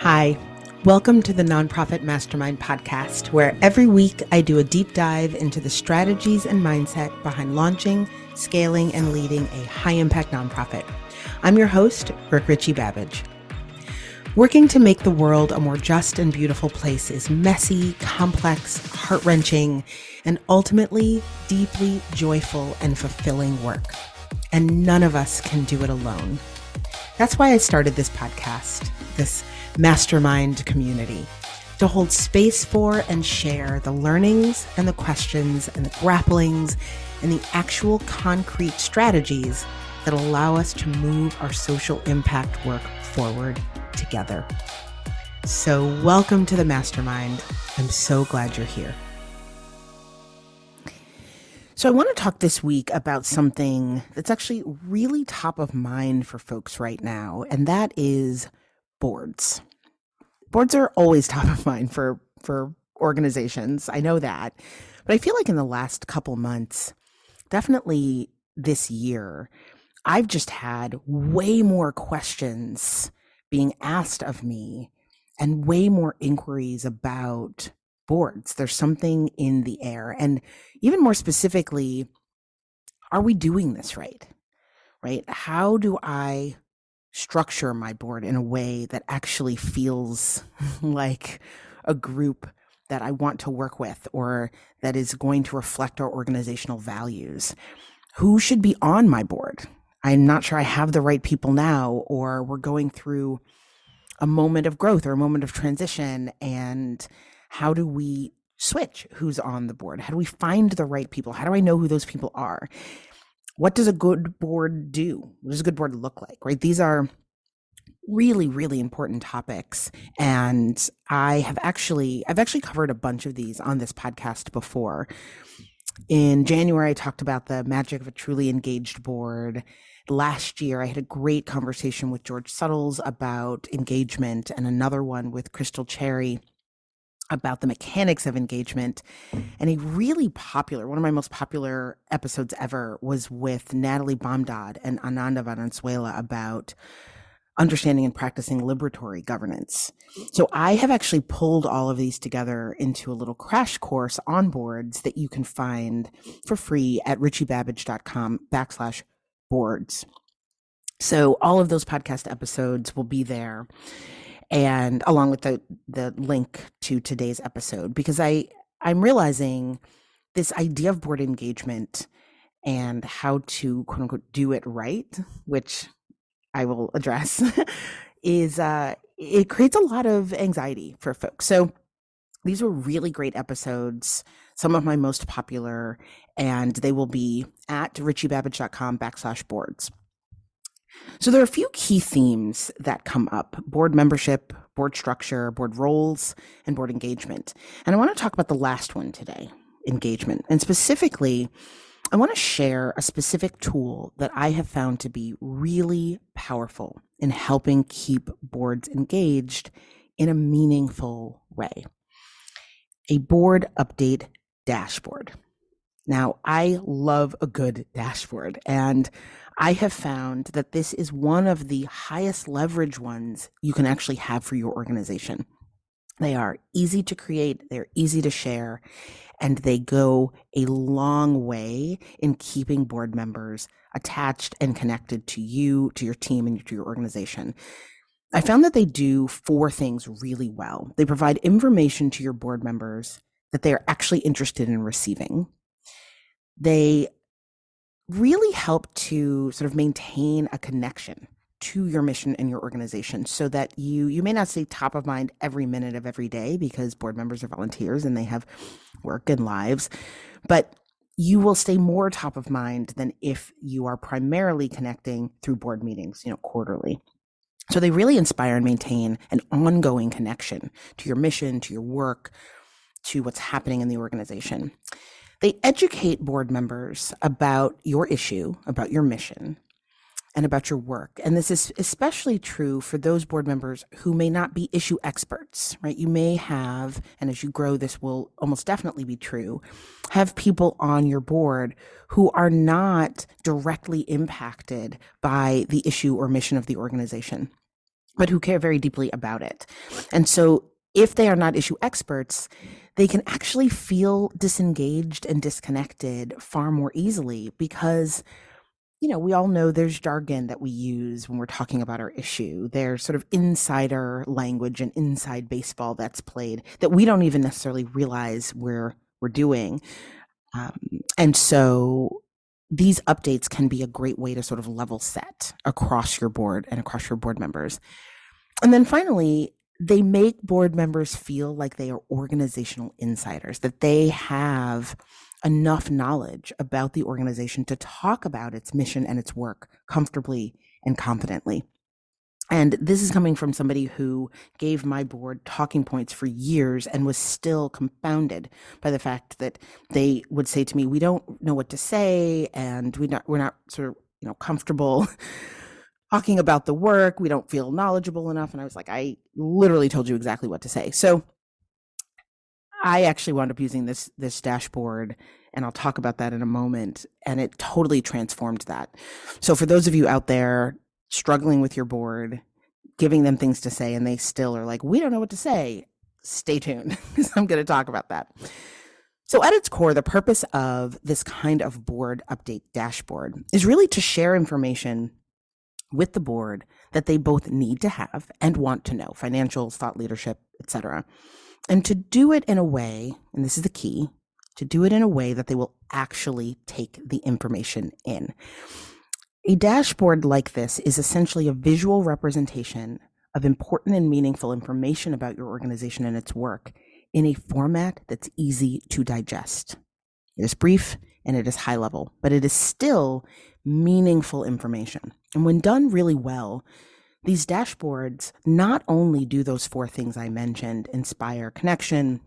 Hi, welcome to the Nonprofit Mastermind podcast, where every week I do a deep dive into the strategies and mindset behind launching, scaling, and leading a high impact nonprofit. I'm your host, Brooke Richie Babbage. Working to make the world a more just and beautiful place is messy, complex, heart wrenching, and ultimately deeply joyful and fulfilling work. And none of us can do it alone. That's why I started this podcast, this mastermind community, to hold space for and share the learnings and the questions and the grapplings and the actual concrete strategies that allow us to move our social impact work forward together. So, welcome to the mastermind. I'm so glad you're here. So, I want to talk this week about something that's actually really top of mind for folks right now, and that is boards. Boards are always top of mind for for organizations. I know that. But I feel like in the last couple months, definitely this year, I've just had way more questions being asked of me and way more inquiries about boards. There's something in the air. And even more specifically, are we doing this right? Right? How do I structure my board in a way that actually feels like a group that I want to work with or that is going to reflect our organizational values. Who should be on my board? I'm not sure I have the right people now, or we're going through a moment of growth or a moment of transition. And how do we switch who's on the board? How do we find the right people? How do I know who those people are? What does a good board do? What does a good board look like? Right? These are really really important topics and i have actually i've actually covered a bunch of these on this podcast before in january i talked about the magic of a truly engaged board last year i had a great conversation with george suttles about engagement and another one with crystal cherry about the mechanics of engagement. And a really popular, one of my most popular episodes ever was with Natalie Bamdad and Ananda Valenzuela about understanding and practicing liberatory governance. So I have actually pulled all of these together into a little crash course on boards that you can find for free at richiebabbage.com backslash boards. So all of those podcast episodes will be there and along with the the link to today's episode because I I'm realizing this idea of board engagement and how to quote unquote do it right, which I will address, is uh, it creates a lot of anxiety for folks. So these were really great episodes, some of my most popular, and they will be at richiebabbage.com backslash boards. So there are a few key themes that come up board membership, board structure, board roles, and board engagement. And I want to talk about the last one today engagement. And specifically, I want to share a specific tool that I have found to be really powerful in helping keep boards engaged in a meaningful way. A board update dashboard. Now, I love a good dashboard, and I have found that this is one of the highest leverage ones you can actually have for your organization. They are easy to create, they're easy to share, and they go a long way in keeping board members attached and connected to you, to your team, and to your organization. I found that they do four things really well. They provide information to your board members that they are actually interested in receiving. They really help to sort of maintain a connection to your mission and your organization so that you you may not stay top of mind every minute of every day because board members are volunteers and they have work and lives but you will stay more top of mind than if you are primarily connecting through board meetings you know quarterly. So they really inspire and maintain an ongoing connection to your mission to your work to what's happening in the organization they educate board members about your issue, about your mission, and about your work. And this is especially true for those board members who may not be issue experts, right? You may have, and as you grow, this will almost definitely be true, have people on your board who are not directly impacted by the issue or mission of the organization. but who care very deeply about it. And so if they are not issue experts, they can actually feel disengaged and disconnected far more easily because you know, we all know there's jargon that we use when we're talking about our issue. There's sort of insider language and inside baseball that's played that we don't even necessarily realize we're we're doing. Um, and so these updates can be a great way to sort of level set across your board and across your board members. And then finally, they make board members feel like they are organizational insiders, that they have enough knowledge about the organization to talk about its mission and its work comfortably and confidently. And this is coming from somebody who gave my board talking points for years and was still confounded by the fact that they would say to me, "We don't know what to say, and we not we're not sort of you know comfortable talking about the work. We don't feel knowledgeable enough." And I was like, "I literally told you exactly what to say." So I actually wound up using this this dashboard and I'll talk about that in a moment and it totally transformed that. So for those of you out there struggling with your board, giving them things to say and they still are like we don't know what to say, stay tuned because I'm going to talk about that. So at its core, the purpose of this kind of board update dashboard is really to share information with the board that they both need to have and want to know, financials, thought leadership, etc and to do it in a way, and this is the key, to do it in a way that they will actually take the information in. A dashboard like this is essentially a visual representation of important and meaningful information about your organization and its work in a format that's easy to digest. It is brief and it is high level, but it is still meaningful information. And when done really well, these dashboards not only do those four things I mentioned inspire connection,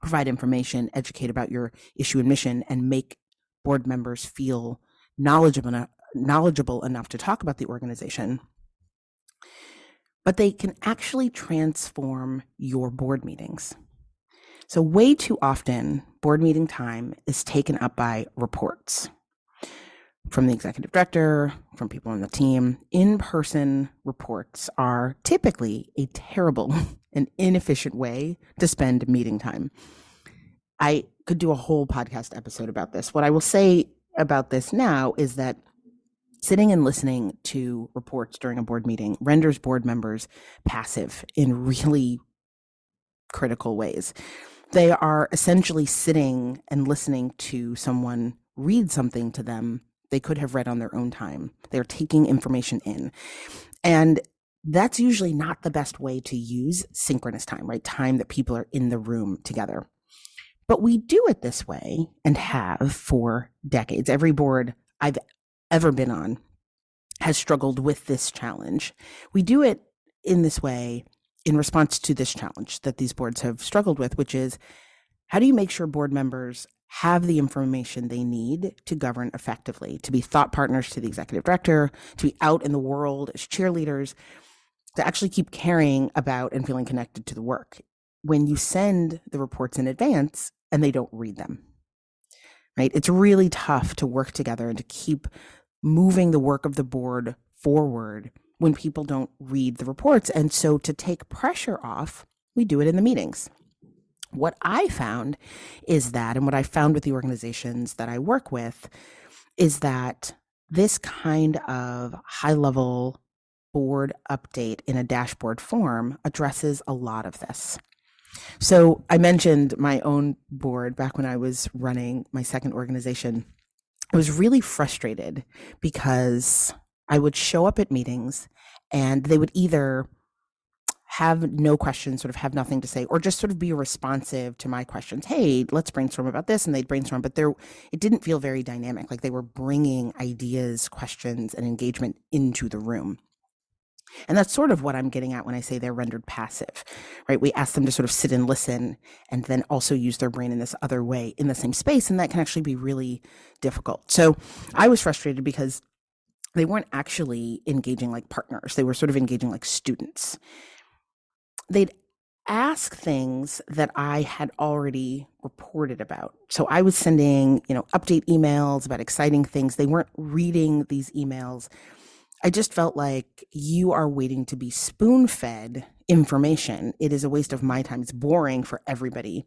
provide information, educate about your issue and mission, and make board members feel knowledgeable enough, knowledgeable enough to talk about the organization, but they can actually transform your board meetings. So, way too often, board meeting time is taken up by reports from the executive director, from people on the team. In person reports are typically a terrible and inefficient way to spend meeting time. I could do a whole podcast episode about this. What I will say about this now is that sitting and listening to reports during a board meeting renders board members passive in really critical ways. They are essentially sitting and listening to someone read something to them they could have read on their own time. They're taking information in. And that's usually not the best way to use synchronous time, right? Time that people are in the room together. But we do it this way and have for decades. Every board I've ever been on has struggled with this challenge. We do it in this way in response to this challenge that these boards have struggled with, which is how do you make sure board members have the information they need to govern effectively, to be thought partners to the executive director, to be out in the world as cheerleaders, to actually keep caring about and feeling connected to the work. When you send the reports in advance and they don't read them, right? It's really tough to work together and to keep moving the work of the board forward when people don't read the reports. And so to take pressure off, we do it in the meetings. What I found is that, and what I found with the organizations that I work with, is that this kind of high level board update in a dashboard form addresses a lot of this. So I mentioned my own board back when I was running my second organization. I was really frustrated because I would show up at meetings and they would either have no questions, sort of have nothing to say, or just sort of be responsive to my questions. Hey, let's brainstorm about this, and they'd brainstorm. But there, it didn't feel very dynamic. Like they were bringing ideas, questions, and engagement into the room. And that's sort of what I'm getting at when I say they're rendered passive, right? We ask them to sort of sit and listen and then also use their brain in this other way in the same space. And that can actually be really difficult. So I was frustrated because they weren't actually engaging like partners, they were sort of engaging like students they'd ask things that I had already reported about. So I was sending, you know, update emails about exciting things. They weren't reading these emails. I just felt like you are waiting to be spoon fed information. It is a waste of my time. It's boring for everybody.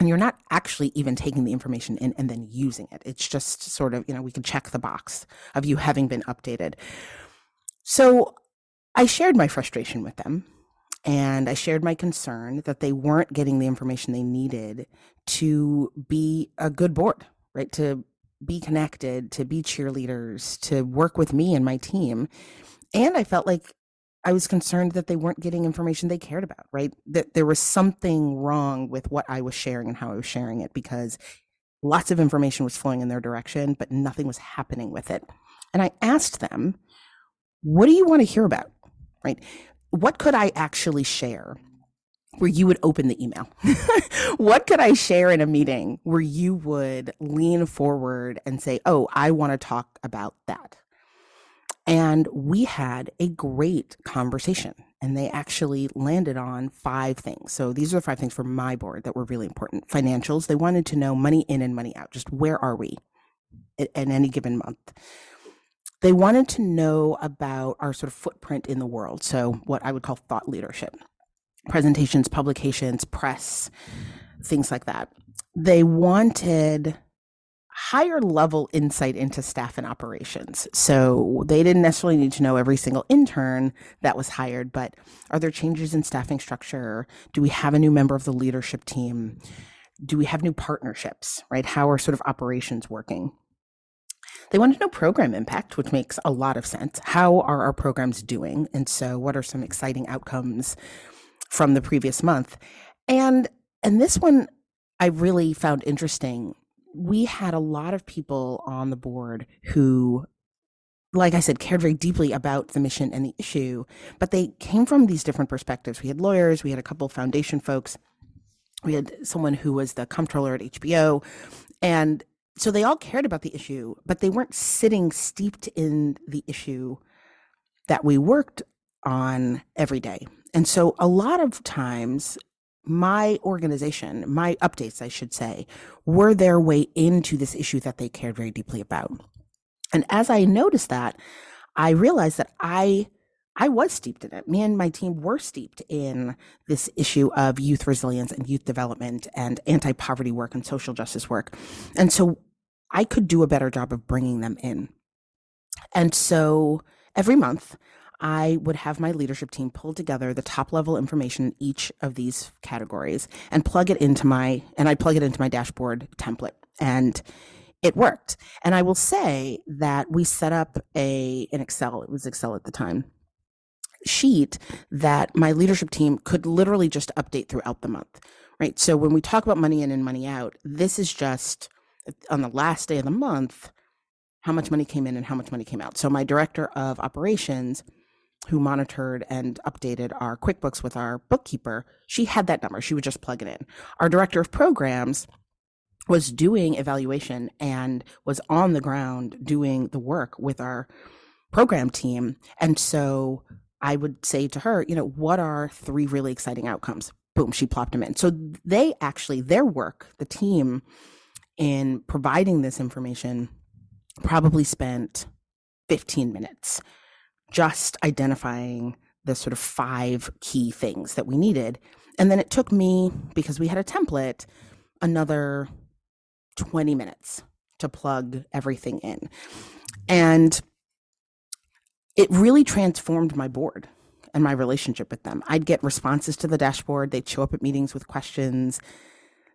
And you're not actually even taking the information in and then using it. It's just sort of, you know, we can check the box of you having been updated. So I shared my frustration with them and I shared my concern that they weren't getting the information they needed to be a good board, right? To be connected, to be cheerleaders, to work with me and my team. And I felt like I was concerned that they weren't getting information they cared about, right? That there was something wrong with what I was sharing and how I was sharing it because lots of information was flowing in their direction, but nothing was happening with it. And I asked them, what do you want to hear about? Right? What could I actually share where you would open the email? what could I share in a meeting where you would lean forward and say, Oh, I want to talk about that? And we had a great conversation and they actually landed on five things. So these are the five things for my board that were really important. Financials, they wanted to know money in and money out. Just where are we at, any given month? They wanted to know about our sort of footprint in the world. So what I would call thought leadership, presentations, publications, press, things like that. They wanted higher level insight into staff and operations. So they didn't necessarily need to know every single intern that was hired, but are there changes in staffing structure? Do we have a new member of the leadership team? Do we have new partnerships, right? How are sort of operations working? They want to know program impact, which makes a lot of sense. How are our programs doing? And so what are some exciting outcomes from the previous month? And and this one I really found interesting we had a lot of people on the board who like I said, cared very deeply about the mission and the issue, but they came from these different perspectives. We had lawyers, we had a couple foundation folks, we had someone who was the comptroller at HBO, and so they all cared about the issue, but they weren't sitting steeped in the issue that we worked on every day. And so a lot of times my organization, my updates, I should say, were their way into this issue that they cared very deeply about. And as I noticed that, I realized that I I was steeped in it. Me and my team were steeped in this issue of youth resilience and youth development and anti-poverty work and social justice work. And so I could do a better job of bringing them in. And so every month I would have my leadership team pull together the top level information in each of these categories and plug it into my and I plug it into my dashboard template and it worked. And I will say that we set up a an Excel, it was Excel at the time, sheet that my leadership team could literally just update throughout the month. Right? So when we talk about money in and money out, this is just on the last day of the month how much money came in and how much money came out. So my director of operations who monitored and updated our QuickBooks with our bookkeeper, she had that number. She would just plug it in. Our director of programs was doing evaluation and was on the ground doing the work with our program team. And so I would say to her, you know, what are three really exciting outcomes? Boom, she plopped them in. So they actually, their work, the team in providing this information, probably spent 15 minutes just identifying the sort of five key things that we needed. And then it took me, because we had a template, another 20 minutes to plug everything in. And it really transformed my board and my relationship with them. I'd get responses to the dashboard, they'd show up at meetings with questions,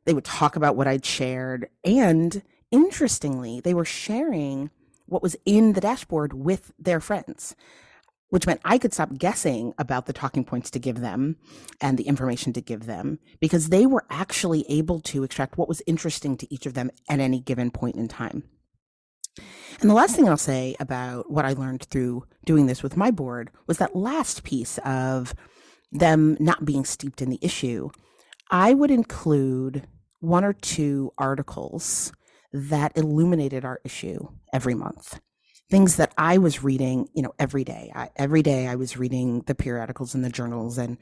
they would talk about what I'd shared. And interestingly, they were sharing what was in the dashboard with their friends which meant I could stop guessing about the talking points to give them and the information to give them because they were actually able to extract what was interesting to each of them at any given point in time. And the last thing I'll say about what I learned through doing this with my board was that last piece of them not being steeped in the issue. I would include one or two articles that illuminated our issue every month things that I was reading, you know, every day. I, every day I was reading the periodicals and the journals and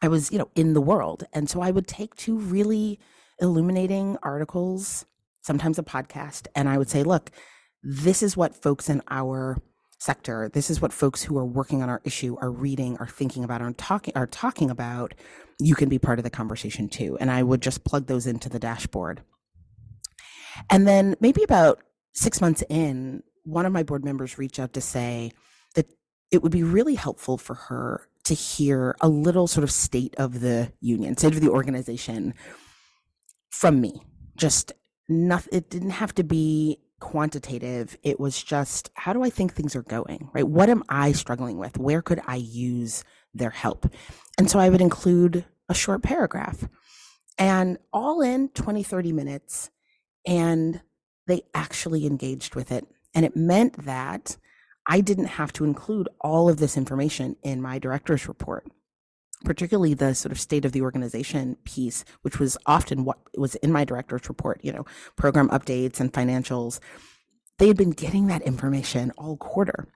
I was, you know, in the world. And so I would take two really illuminating articles, sometimes a podcast, and I would say, look, this is what folks in our sector. This is what folks who are working on our issue are reading, are thinking about, are talking, are talking about. You can be part of the conversation too. And I would just plug those into the dashboard. And then maybe about six months in, one of my board members reached out to say that it would be really helpful for her to hear a little sort of state of the union, state of the organization from me. Just nothing, it didn't have to be quantitative. It was just, how do I think things are going, right? What am I struggling with? Where could I use their help? And so I would include a short paragraph and all in 20, 30 minutes. And they actually engaged with it. And it meant that I didn't have to include all of this information in my director's report, particularly the sort of state of the organization piece, which was often what was in my director's report, you know, program updates and financials. They had been getting that information all quarter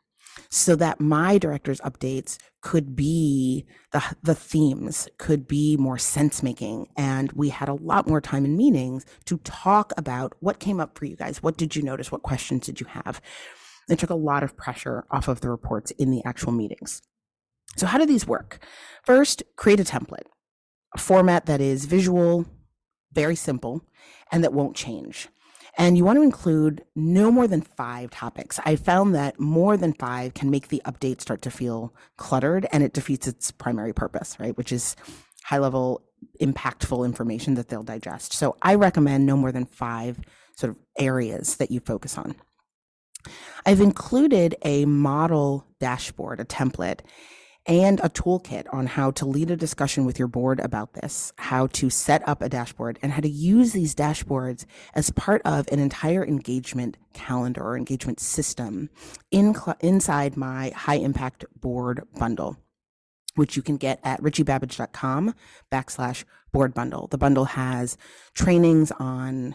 so that my director's updates could be the the themes could be more sense making and we had a lot more time in meetings to talk about what came up for you guys what did you notice what questions did you have it took a lot of pressure off of the reports in the actual meetings. So, how do these work? First, create a template, a format that is visual, very simple, and that won't change. And you want to include no more than five topics. I found that more than five can make the update start to feel cluttered and it defeats its primary purpose, right? Which is high level, impactful information that they'll digest. So I recommend no more than five sort of areas that you focus on. I've included a model dashboard, a template, and a toolkit on how to lead a discussion with your board about this, how to set up a dashboard, and how to use these dashboards as part of an entire engagement calendar or engagement system in cl- inside my high impact board bundle which you can get at richiebabbage.com backslash board bundle. The bundle has trainings on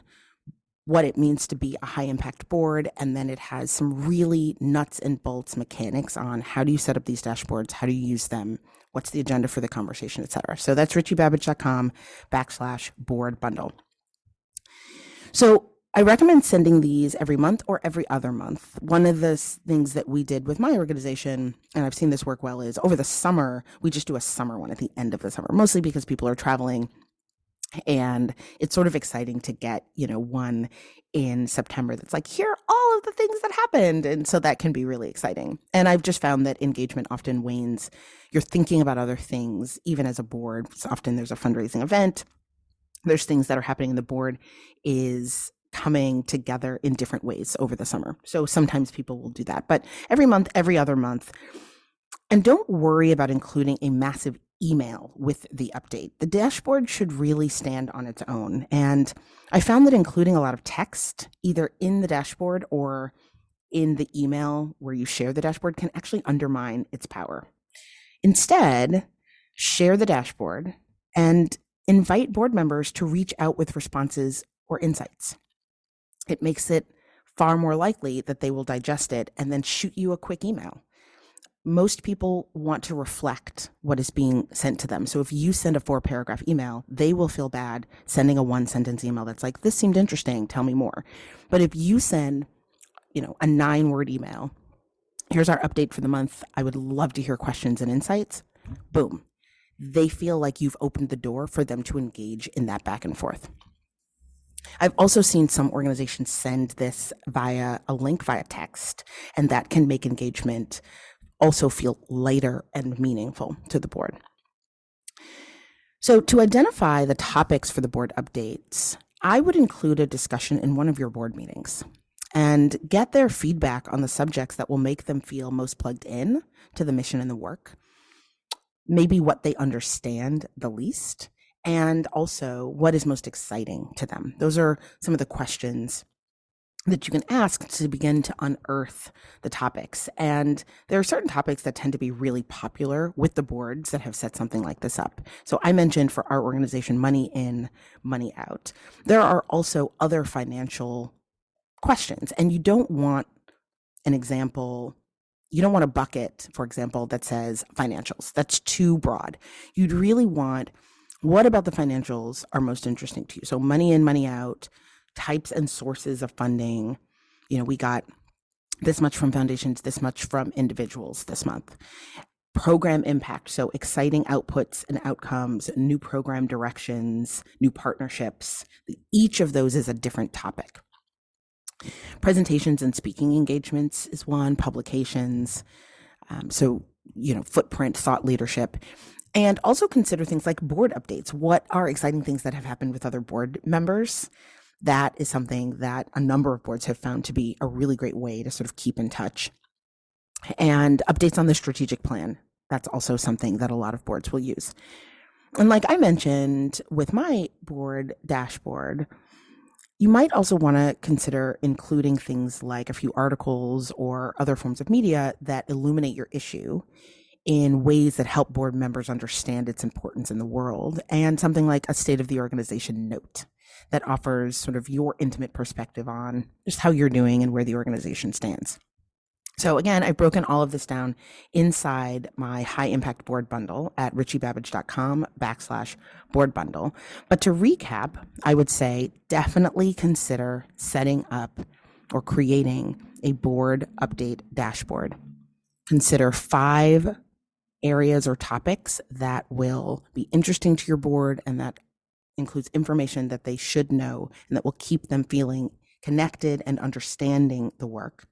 what it means to be a high impact board. And then it has some really nuts and bolts mechanics on how do you set up these dashboards? How do you use them? What's the agenda for the conversation, et cetera. So that's richiebabbage.com backslash board bundle. So I recommend sending these every month or every other month. One of the things that we did with my organization, and I've seen this work well, is over the summer, we just do a summer one at the end of the summer, mostly because people are traveling and it's sort of exciting to get you know one in september that's like here are all of the things that happened and so that can be really exciting. And i've just found that engagement often wanes. You're thinking about other things even as a board so often there's a fundraising event. There's things that are happening in the board is coming together in different ways over the summer. So sometimes people will do that but every month every other month. And don't worry about including a massive email with the update. The dashboard should really stand on its own. And I found that including a lot of text, either in the dashboard or in the email where you share the dashboard, can actually undermine its power. Instead, share the dashboard and invite board members to reach out with responses or insights. It makes it far more likely that they will digest it and then shoot you a quick email most people want to reflect what is being sent to them. So if you send a four paragraph email, they will feel bad sending a one sentence email that's like, this seemed interesting, tell me more. But if you send, you know, a nine word email, here's our update for the month. I would love to hear questions and insights. Boom. They feel like you've opened the door for them to engage in that back and forth. I've also seen some organizations send this via a link via text, and that can make engagement also feel lighter and meaningful to the board. So, to identify the topics for the board updates, I would include a discussion in one of your board meetings and get their feedback on the subjects that will make them feel most plugged in to the mission and the work, maybe what they understand the least, and also what is most exciting to them. Those are some of the questions that you can ask to begin to unearth the topics. And there are certain topics that tend to be really popular with the boards that have set something like this up. So I mentioned for our organization, money in, money out. There are also other financial questions, and you don't want an example. You don't want a bucket, for example, that says financials. That's too broad. You'd really want what about the financials are most interesting to you? So money in, money out types and sources of funding. You know, we got this much from foundations, this much from individuals this month. Program impact, so exciting outputs and outcomes, new program directions, new partnerships. Each of those is a different topic. Presentations and speaking engagements is one, publications. Um, so, you know, footprint, thought leadership. And also consider things like board updates. What are exciting things that have happened with other board members? That is something that a number of boards have found to be a really great way to sort of keep in touch. And updates on the strategic plan. That's also something that a lot of boards will use. And like I mentioned with my board dashboard, you might also want to consider including things like a few articles or other forms of media that illuminate your issue in ways that help board members understand its importance in the world, and something like a state of the organization note that offers sort of your intimate perspective on just how you're doing and where the organization stands. So again, I've broken all of this down inside my high impact board bundle at richiebabbage.com backslash board bundle. But to recap, I would say definitely consider setting up or creating a board update dashboard. Consider five areas or topics that will be interesting to your board and that includes information that they should know and that will keep them feeling connected and understanding the work.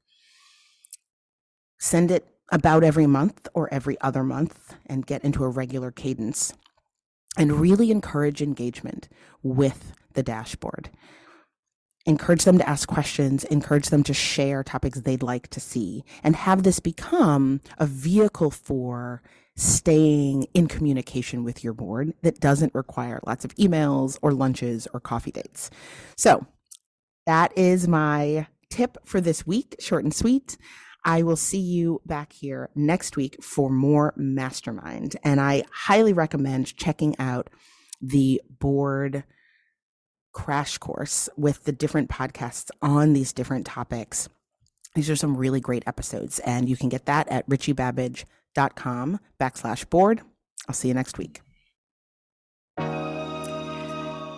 Send it about every month or every other month and get into a regular cadence and really encourage engagement with the dashboard. Encourage them to ask questions, encourage them to share topics they'd like to see, and have this become a vehicle for staying in communication with your board that doesn't require lots of emails or lunches or coffee dates. So that is my tip for this week, short and sweet. I will see you back here next week for more mastermind. And I highly recommend checking out the board crash course with the different podcasts on these different topics. These are some really great episodes, and you can get that at richiebabbage.com backslash board. I'll see you next week.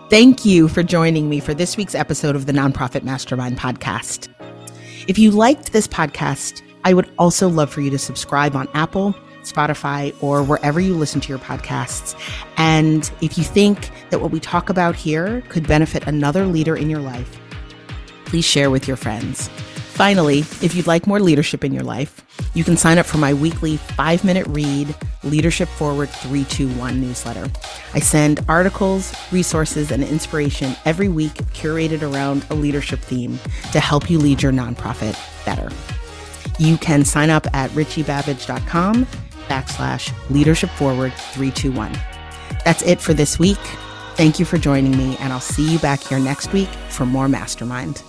Thank you for joining me for this week's episode of the Nonprofit Mastermind podcast. If you liked this podcast, I would also love for you to subscribe on Apple, Spotify, or wherever you listen to your podcasts. And if you think that what we talk about here could benefit another leader in your life, please share with your friends. Finally, if you'd like more leadership in your life, you can sign up for my weekly five minute read Leadership Forward 321 newsletter. I send articles, resources, and inspiration every week curated around a leadership theme to help you lead your nonprofit better. You can sign up at richiebabbage.com backslash leadership forward 321. That's it for this week. Thank you for joining me, and I'll see you back here next week for more Mastermind.